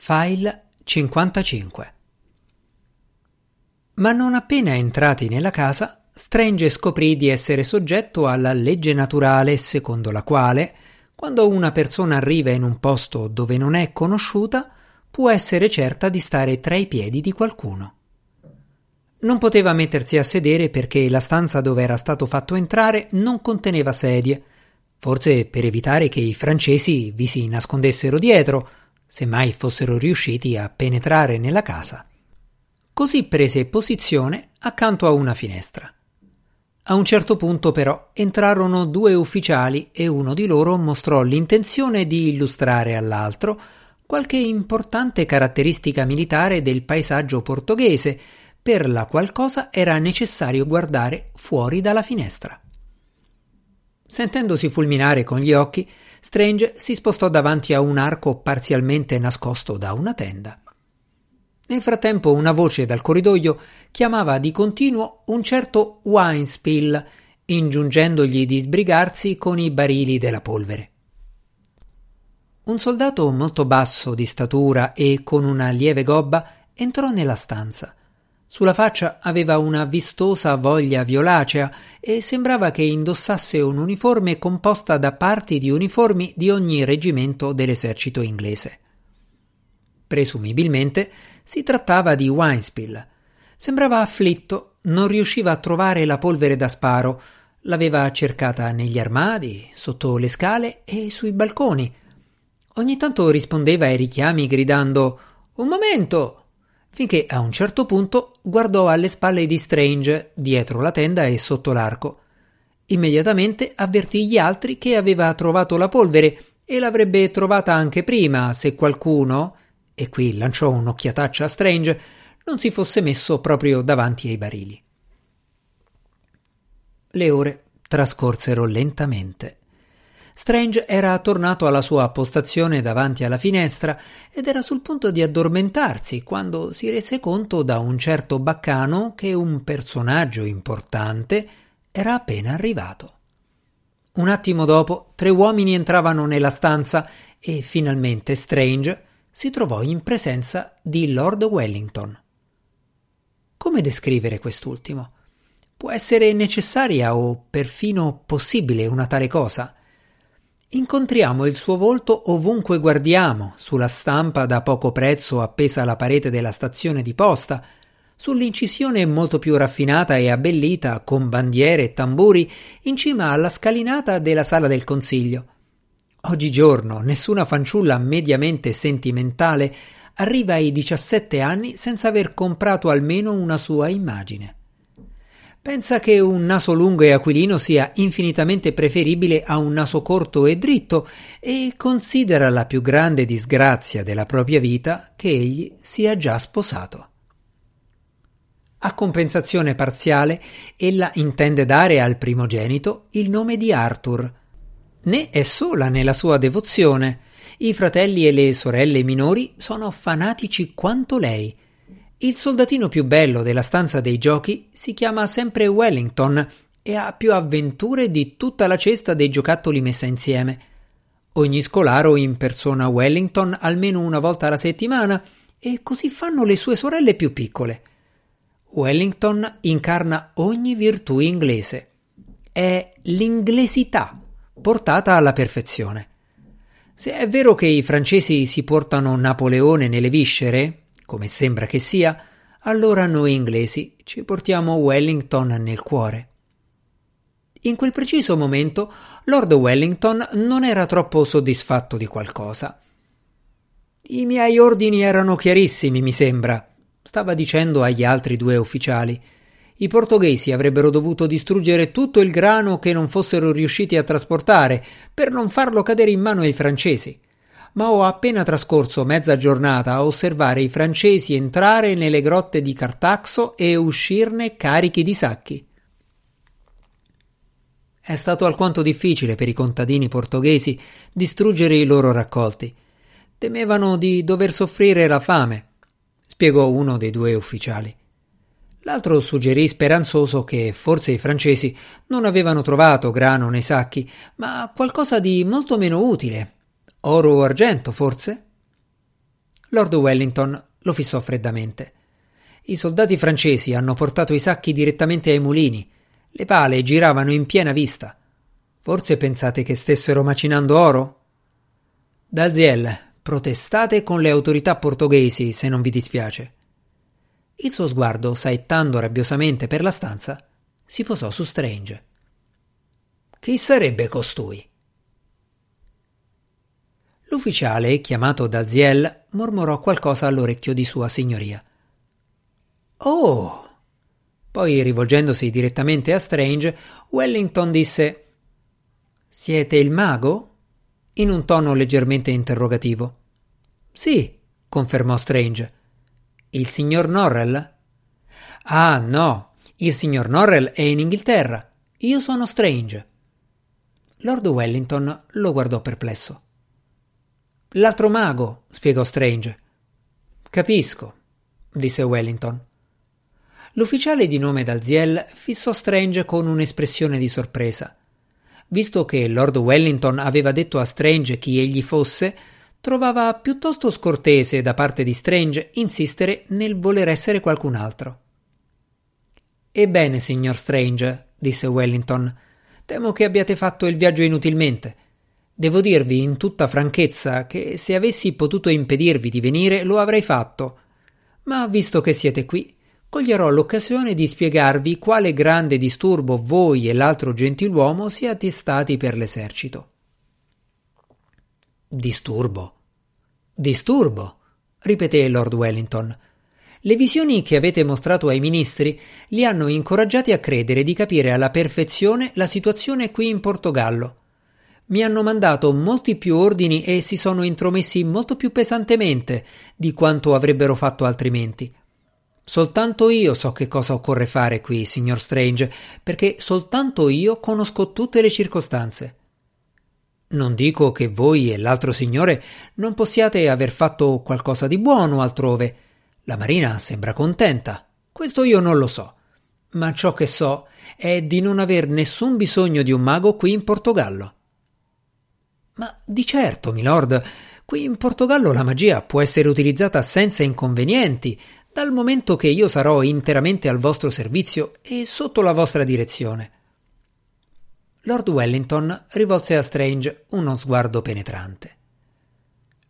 File 55 Ma non appena entrati nella casa, Strange scoprì di essere soggetto alla legge naturale secondo la quale, quando una persona arriva in un posto dove non è conosciuta, può essere certa di stare tra i piedi di qualcuno. Non poteva mettersi a sedere perché la stanza dove era stato fatto entrare non conteneva sedie, forse per evitare che i francesi vi si nascondessero dietro, se mai fossero riusciti a penetrare nella casa. Così prese posizione accanto a una finestra. A un certo punto però entrarono due ufficiali e uno di loro mostrò l'intenzione di illustrare all'altro qualche importante caratteristica militare del paesaggio portoghese, per la qual era necessario guardare fuori dalla finestra. Sentendosi fulminare con gli occhi, Strange si spostò davanti a un arco parzialmente nascosto da una tenda. Nel frattempo una voce dal corridoio chiamava di continuo un certo Winespill, ingiungendogli di sbrigarsi con i barili della polvere. Un soldato molto basso di statura e con una lieve gobba entrò nella stanza. Sulla faccia aveva una vistosa voglia violacea e sembrava che indossasse un'uniforme composta da parti di uniformi di ogni reggimento dell'esercito inglese. Presumibilmente si trattava di Winespill. Sembrava afflitto, non riusciva a trovare la polvere da sparo, l'aveva cercata negli armadi, sotto le scale e sui balconi Ogni tanto rispondeva ai richiami gridando Un momento! Finché a un certo punto guardò alle spalle di Strange, dietro la tenda e sotto l'arco. Immediatamente avvertì gli altri che aveva trovato la polvere e l'avrebbe trovata anche prima se qualcuno, e qui lanciò un'occhiataccia a Strange, non si fosse messo proprio davanti ai barili. Le ore trascorsero lentamente. Strange era tornato alla sua postazione davanti alla finestra ed era sul punto di addormentarsi quando si rese conto da un certo baccano che un personaggio importante era appena arrivato. Un attimo dopo tre uomini entravano nella stanza e finalmente Strange si trovò in presenza di Lord Wellington. Come descrivere quest'ultimo? Può essere necessaria o perfino possibile una tale cosa? Incontriamo il suo volto ovunque guardiamo, sulla stampa da poco prezzo appesa alla parete della stazione di posta, sull'incisione molto più raffinata e abbellita con bandiere e tamburi in cima alla scalinata della sala del consiglio. Oggigiorno nessuna fanciulla mediamente sentimentale arriva ai 17 anni senza aver comprato almeno una sua immagine. Pensa che un naso lungo e aquilino sia infinitamente preferibile a un naso corto e dritto e considera la più grande disgrazia della propria vita che egli sia già sposato. A compensazione parziale, ella intende dare al primogenito il nome di Arthur. Né è sola nella sua devozione. I fratelli e le sorelle minori sono fanatici quanto lei il soldatino più bello della stanza dei giochi si chiama sempre Wellington e ha più avventure di tutta la cesta dei giocattoli messa insieme. Ogni scolaro impersona Wellington almeno una volta alla settimana e così fanno le sue sorelle più piccole. Wellington incarna ogni virtù inglese. È l'inglesità portata alla perfezione. Se è vero che i francesi si portano Napoleone nelle viscere, come sembra che sia, allora noi inglesi ci portiamo Wellington nel cuore. In quel preciso momento Lord Wellington non era troppo soddisfatto di qualcosa. I miei ordini erano chiarissimi, mi sembra, stava dicendo agli altri due ufficiali. I portoghesi avrebbero dovuto distruggere tutto il grano che non fossero riusciti a trasportare per non farlo cadere in mano ai francesi ma ho appena trascorso mezza giornata a osservare i francesi entrare nelle grotte di Cartaxo e uscirne carichi di sacchi. È stato alquanto difficile per i contadini portoghesi distruggere i loro raccolti. Temevano di dover soffrire la fame, spiegò uno dei due ufficiali. L'altro suggerì speranzoso che forse i francesi non avevano trovato grano nei sacchi, ma qualcosa di molto meno utile Oro o argento, forse? Lord Wellington lo fissò freddamente. I soldati francesi hanno portato i sacchi direttamente ai mulini. Le pale giravano in piena vista. Forse pensate che stessero macinando oro? Dalziel, protestate con le autorità portoghesi se non vi dispiace. Il suo sguardo, saettando rabbiosamente per la stanza, si posò su Strange. Chi sarebbe costui? L'ufficiale, chiamato Dalziel, mormorò qualcosa all'orecchio di sua signoria. Oh! Poi, rivolgendosi direttamente a Strange, Wellington disse Siete il mago? in un tono leggermente interrogativo. Sì, confermò Strange. Il signor Norrell? Ah, no, il signor Norrell è in Inghilterra. Io sono Strange. Lord Wellington lo guardò perplesso. L'altro mago, spiegò Strange. Capisco, disse Wellington. L'ufficiale di nome Dalziel fissò Strange con un'espressione di sorpresa. Visto che Lord Wellington aveva detto a Strange chi egli fosse, trovava piuttosto scortese da parte di Strange insistere nel voler essere qualcun altro. Ebbene, signor Strange, disse Wellington, temo che abbiate fatto il viaggio inutilmente. Devo dirvi in tutta franchezza che se avessi potuto impedirvi di venire lo avrei fatto. Ma visto che siete qui, coglierò l'occasione di spiegarvi quale grande disturbo voi e l'altro gentiluomo siate stati per l'esercito. Disturbo. Disturbo, ripeté Lord Wellington. Le visioni che avete mostrato ai ministri li hanno incoraggiati a credere di capire alla perfezione la situazione qui in Portogallo. Mi hanno mandato molti più ordini e si sono intromessi molto più pesantemente di quanto avrebbero fatto altrimenti. Soltanto io so che cosa occorre fare qui, signor Strange, perché soltanto io conosco tutte le circostanze. Non dico che voi e l'altro signore non possiate aver fatto qualcosa di buono altrove. La Marina sembra contenta. Questo io non lo so. Ma ciò che so è di non aver nessun bisogno di un mago qui in Portogallo. Ma di certo, milord, qui in Portogallo la magia può essere utilizzata senza inconvenienti, dal momento che io sarò interamente al vostro servizio e sotto la vostra direzione. Lord Wellington rivolse a Strange uno sguardo penetrante.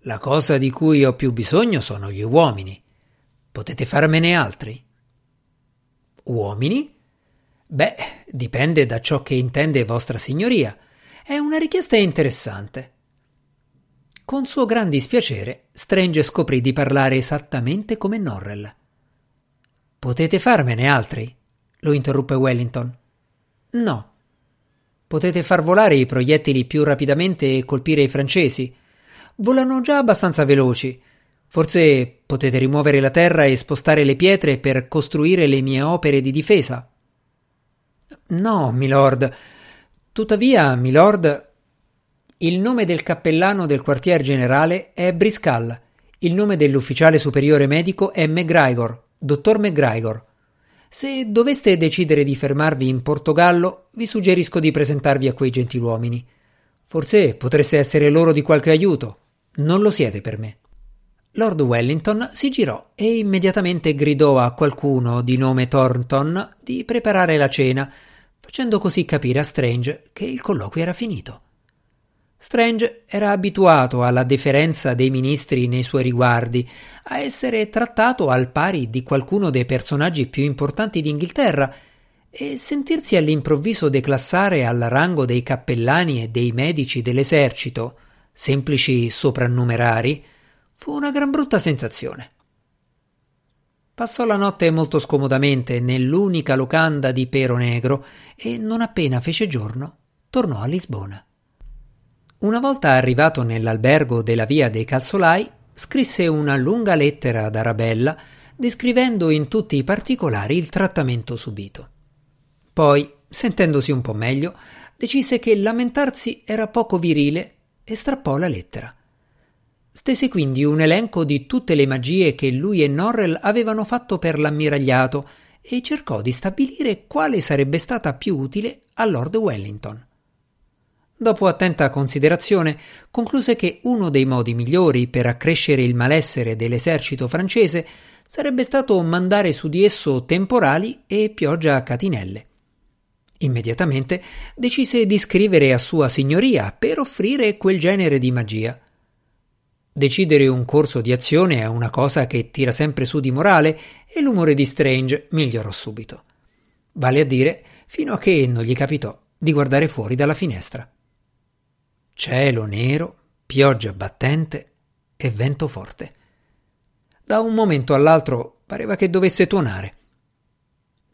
La cosa di cui ho più bisogno sono gli uomini. Potete farmene altri? Uomini? Beh, dipende da ciò che intende vostra signoria. È una richiesta interessante. Con suo gran dispiacere, Strange scoprì di parlare esattamente come Norrell. Potete farmene altri? lo interruppe Wellington. No. Potete far volare i proiettili più rapidamente e colpire i francesi. Volano già abbastanza veloci. Forse potete rimuovere la terra e spostare le pietre per costruire le mie opere di difesa. No, milord. Tuttavia, milord, il nome del cappellano del quartier generale è Briscal. Il nome dell'ufficiale superiore medico è McGregor, dottor McGregor. Se doveste decidere di fermarvi in Portogallo, vi suggerisco di presentarvi a quei gentiluomini. Forse potreste essere loro di qualche aiuto. Non lo siete per me. Lord Wellington si girò e immediatamente gridò a qualcuno di nome Thornton di preparare la cena, facendo così capire a Strange che il colloquio era finito. Strange era abituato alla deferenza dei ministri nei suoi riguardi, a essere trattato al pari di qualcuno dei personaggi più importanti d'Inghilterra, e sentirsi all'improvviso declassare al rango dei cappellani e dei medici dell'esercito, semplici soprannumerari, fu una gran brutta sensazione. Passò la notte molto scomodamente nell'unica locanda di Pero Negro e non appena fece giorno tornò a Lisbona. Una volta arrivato nell'albergo della via dei calzolai, scrisse una lunga lettera ad Arabella descrivendo in tutti i particolari il trattamento subito. Poi, sentendosi un po' meglio, decise che lamentarsi era poco virile e strappò la lettera. Stese quindi un elenco di tutte le magie che lui e Norrell avevano fatto per l'ammiragliato e cercò di stabilire quale sarebbe stata più utile a Lord Wellington. dopo attenta considerazione, concluse che uno dei modi migliori per accrescere il malessere dell'esercito francese sarebbe stato mandare su di esso temporali e pioggia a catinelle. Immediatamente decise di scrivere a Sua Signoria per offrire quel genere di magia. Decidere un corso di azione è una cosa che tira sempre su di morale e l'umore di Strange migliorò subito. Vale a dire, fino a che non gli capitò di guardare fuori dalla finestra. Cielo nero, pioggia battente e vento forte. Da un momento all'altro pareva che dovesse tuonare.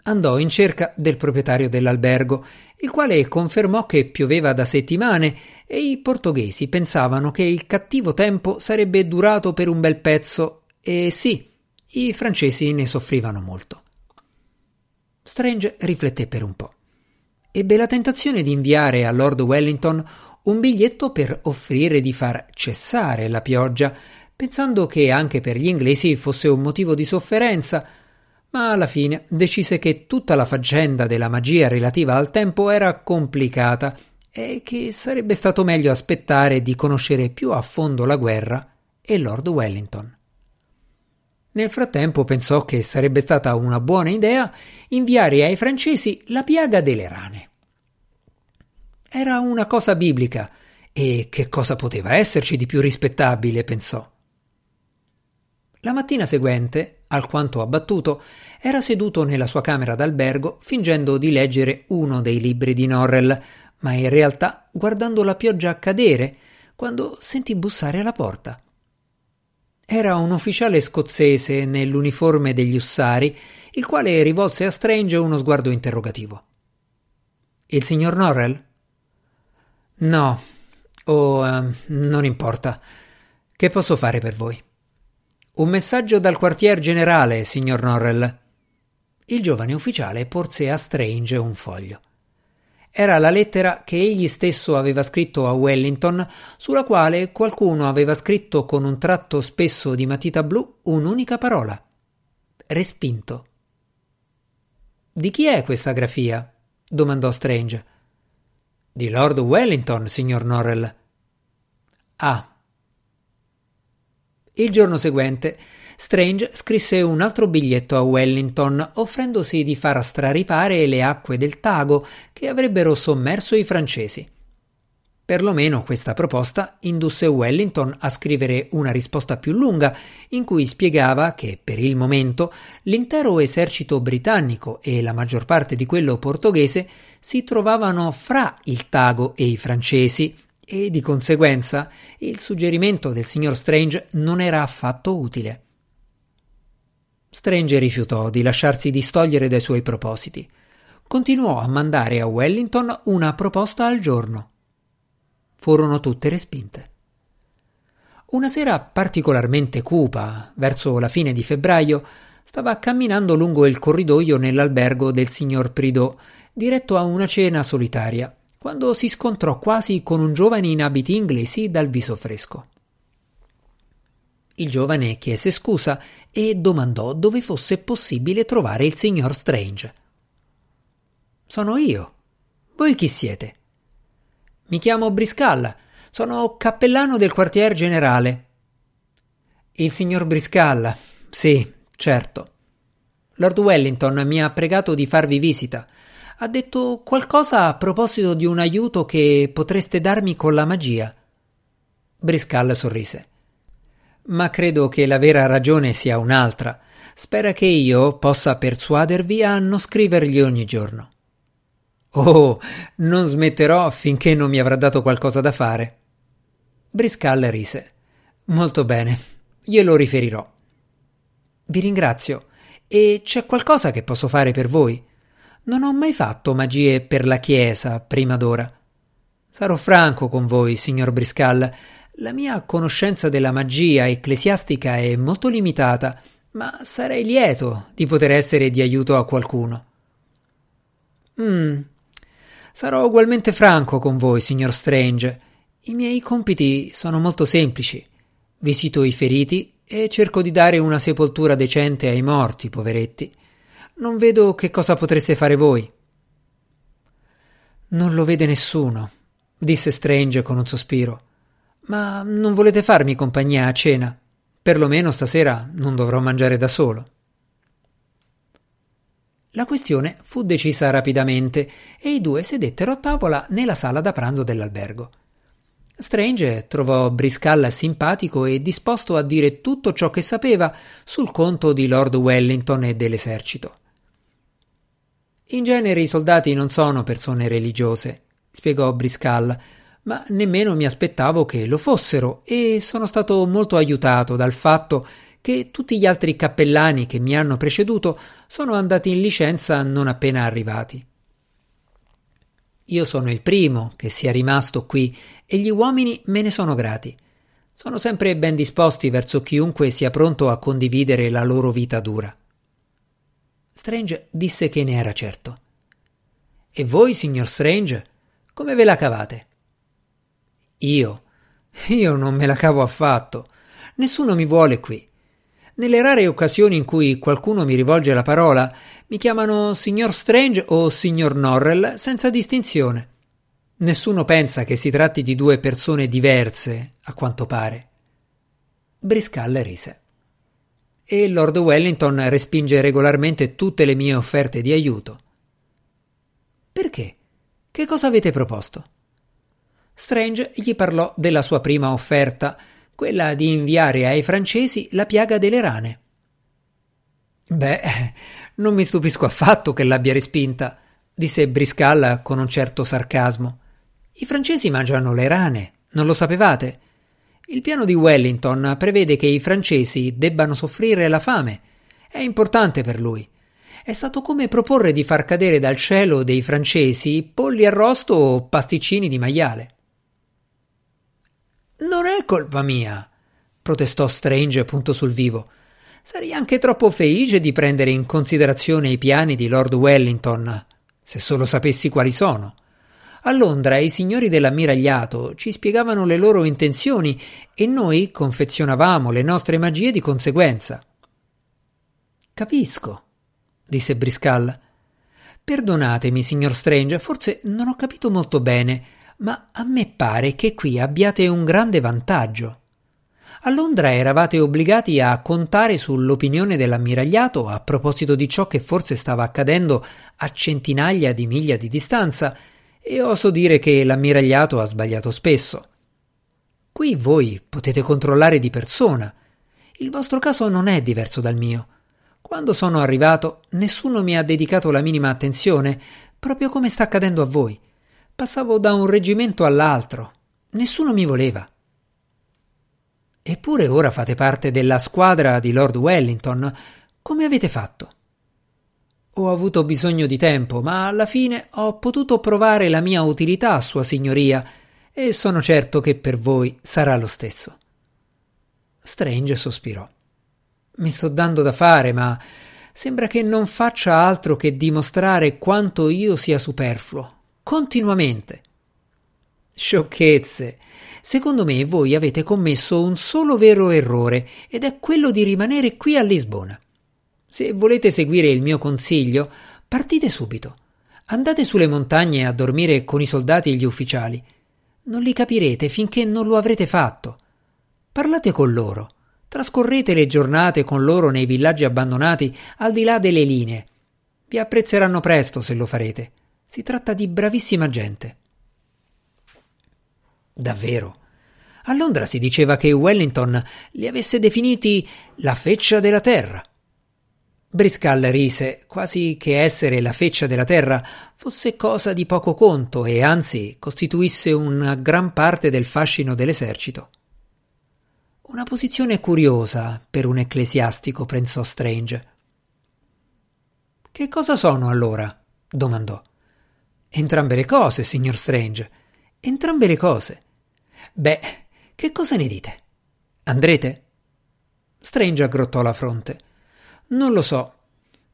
Andò in cerca del proprietario dell'albergo, il quale confermò che pioveva da settimane e i portoghesi pensavano che il cattivo tempo sarebbe durato per un bel pezzo e sì, i francesi ne soffrivano molto. Strange rifletté per un po'. Ebbe la tentazione di inviare a Lord Wellington un biglietto per offrire di far cessare la pioggia, pensando che anche per gli inglesi fosse un motivo di sofferenza, ma alla fine decise che tutta la faccenda della magia relativa al tempo era complicata e che sarebbe stato meglio aspettare di conoscere più a fondo la guerra e Lord Wellington. Nel frattempo pensò che sarebbe stata una buona idea inviare ai francesi la piaga delle rane. Era una cosa biblica e che cosa poteva esserci di più rispettabile, pensò. La mattina seguente, alquanto abbattuto, era seduto nella sua camera d'albergo fingendo di leggere uno dei libri di Norrell, ma in realtà guardando la pioggia cadere quando sentì bussare alla porta. Era un ufficiale scozzese nell'uniforme degli ussari, il quale rivolse a Strange uno sguardo interrogativo. Il signor Norrell? No, oh, uh, non importa. Che posso fare per voi? Un messaggio dal quartier generale, signor Norrell. Il giovane ufficiale porse a Strange un foglio. Era la lettera che egli stesso aveva scritto a Wellington, sulla quale qualcuno aveva scritto con un tratto spesso di matita blu un'unica parola. Respinto. Di chi è questa grafia? domandò Strange. Di Lord Wellington, signor Norrell. Ah, il giorno seguente Strange scrisse un altro biglietto a Wellington offrendosi di far straripare le acque del Tago che avrebbero sommerso i francesi. Perlomeno questa proposta indusse Wellington a scrivere una risposta più lunga in cui spiegava che per il momento l'intero esercito britannico e la maggior parte di quello portoghese si trovavano fra il Tago e i francesi e di conseguenza il suggerimento del signor Strange non era affatto utile. Strange rifiutò di lasciarsi distogliere dai suoi propositi. Continuò a mandare a Wellington una proposta al giorno. Furono tutte respinte. Una sera particolarmente cupa, verso la fine di febbraio, stava camminando lungo il corridoio nell'albergo del signor Prideaux, diretto a una cena solitaria quando si scontrò quasi con un giovane in abiti inglesi dal viso fresco. Il giovane chiese scusa e domandò dove fosse possibile trovare il signor Strange. Sono io. Voi chi siete? Mi chiamo Briscalla. Sono cappellano del quartier generale. Il signor Briscalla. Sì, certo. Lord Wellington mi ha pregato di farvi visita ha detto qualcosa a proposito di un aiuto che potreste darmi con la magia. Briscal sorrise. Ma credo che la vera ragione sia un'altra. Spera che io possa persuadervi a non scrivergli ogni giorno. Oh, non smetterò finché non mi avrà dato qualcosa da fare. Briscal rise. Molto bene, glielo riferirò. Vi ringrazio. E c'è qualcosa che posso fare per voi? Non ho mai fatto magie per la Chiesa prima d'ora. Sarò franco con voi, signor Briscal. La mia conoscenza della magia ecclesiastica è molto limitata, ma sarei lieto di poter essere di aiuto a qualcuno. Mm. Sarò ugualmente franco con voi, signor Strange. I miei compiti sono molto semplici. Visito i feriti e cerco di dare una sepoltura decente ai morti, poveretti. Non vedo che cosa potreste fare voi. Non lo vede nessuno, disse Strange con un sospiro. Ma non volete farmi compagnia a cena? Perlomeno stasera non dovrò mangiare da solo. La questione fu decisa rapidamente e i due sedettero a tavola nella sala da pranzo dell'albergo. Strange trovò Briscalla simpatico e disposto a dire tutto ciò che sapeva sul conto di Lord Wellington e dell'esercito. In genere i soldati non sono persone religiose, spiegò Briscalla, ma nemmeno mi aspettavo che lo fossero e sono stato molto aiutato dal fatto che tutti gli altri cappellani che mi hanno preceduto sono andati in licenza non appena arrivati. Io sono il primo che sia rimasto qui e gli uomini me ne sono grati. Sono sempre ben disposti verso chiunque sia pronto a condividere la loro vita dura. Strange disse che ne era certo. E voi, signor Strange, come ve la cavate? Io. Io non me la cavo affatto. Nessuno mi vuole qui. Nelle rare occasioni in cui qualcuno mi rivolge la parola, mi chiamano signor Strange o signor Norrell senza distinzione. Nessuno pensa che si tratti di due persone diverse, a quanto pare. Briscal rise. E Lord Wellington respinge regolarmente tutte le mie offerte di aiuto. Perché? Che cosa avete proposto? Strange gli parlò della sua prima offerta, quella di inviare ai francesi la piaga delle rane. Beh, non mi stupisco affatto che l'abbia respinta, disse Briscal con un certo sarcasmo. I francesi mangiano le rane, non lo sapevate? Il piano di Wellington prevede che i francesi debbano soffrire la fame. È importante per lui. È stato come proporre di far cadere dal cielo dei francesi polli arrosto o pasticcini di maiale. Non è colpa mia, protestò Strange punto sul vivo. Sarei anche troppo felice di prendere in considerazione i piani di Lord Wellington, se solo sapessi quali sono. A Londra i signori dell'ammiragliato ci spiegavano le loro intenzioni e noi confezionavamo le nostre magie di conseguenza. Capisco, disse Briscal. Perdonatemi, signor Strange, forse non ho capito molto bene ma a me pare che qui abbiate un grande vantaggio. A Londra eravate obbligati a contare sull'opinione dell'ammiragliato a proposito di ciò che forse stava accadendo a centinaia di miglia di distanza, e oso dire che l'ammiragliato ha sbagliato spesso. Qui voi potete controllare di persona. Il vostro caso non è diverso dal mio. Quando sono arrivato, nessuno mi ha dedicato la minima attenzione, proprio come sta accadendo a voi. Passavo da un reggimento all'altro. Nessuno mi voleva. Eppure ora fate parte della squadra di Lord Wellington. Come avete fatto? Ho avuto bisogno di tempo, ma alla fine ho potuto provare la mia utilità Sua Signoria e sono certo che per voi sarà lo stesso. Strange sospirò. Mi sto dando da fare, ma sembra che non faccia altro che dimostrare quanto io sia superfluo continuamente. Sciocchezze. Secondo me voi avete commesso un solo vero errore ed è quello di rimanere qui a Lisbona. Se volete seguire il mio consiglio, partite subito. Andate sulle montagne a dormire con i soldati e gli ufficiali. Non li capirete finché non lo avrete fatto. Parlate con loro. Trascorrete le giornate con loro nei villaggi abbandonati al di là delle linee. Vi apprezzeranno presto se lo farete. Si tratta di bravissima gente. Davvero. A Londra si diceva che Wellington li avesse definiti la feccia della terra. Briscal rise, quasi che essere la feccia della terra fosse cosa di poco conto e anzi costituisse una gran parte del fascino dell'esercito. Una posizione curiosa per un ecclesiastico, pensò Strange. Che cosa sono allora? domandò. Entrambe le cose, signor Strange. Entrambe le cose. Beh, che cosa ne dite? Andrete? Strange aggrottò la fronte. Non lo so.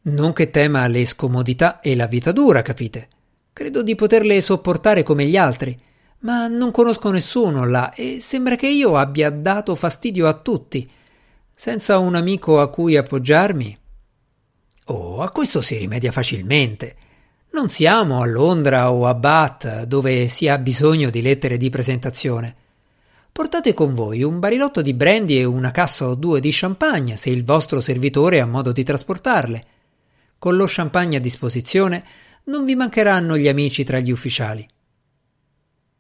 Non che tema le scomodità e la vita dura, capite. Credo di poterle sopportare come gli altri, ma non conosco nessuno là e sembra che io abbia dato fastidio a tutti. Senza un amico a cui appoggiarmi. Oh, a questo si rimedia facilmente. Non siamo a Londra o a Bath, dove si ha bisogno di lettere di presentazione. Portate con voi un barilotto di brandy e una cassa o due di champagne, se il vostro servitore ha modo di trasportarle. Con lo champagne a disposizione non vi mancheranno gli amici tra gli ufficiali.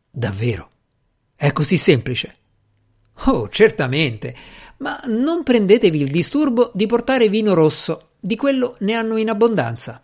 Davvero? È così semplice? Oh, certamente, ma non prendetevi il disturbo di portare vino rosso, di quello ne hanno in abbondanza.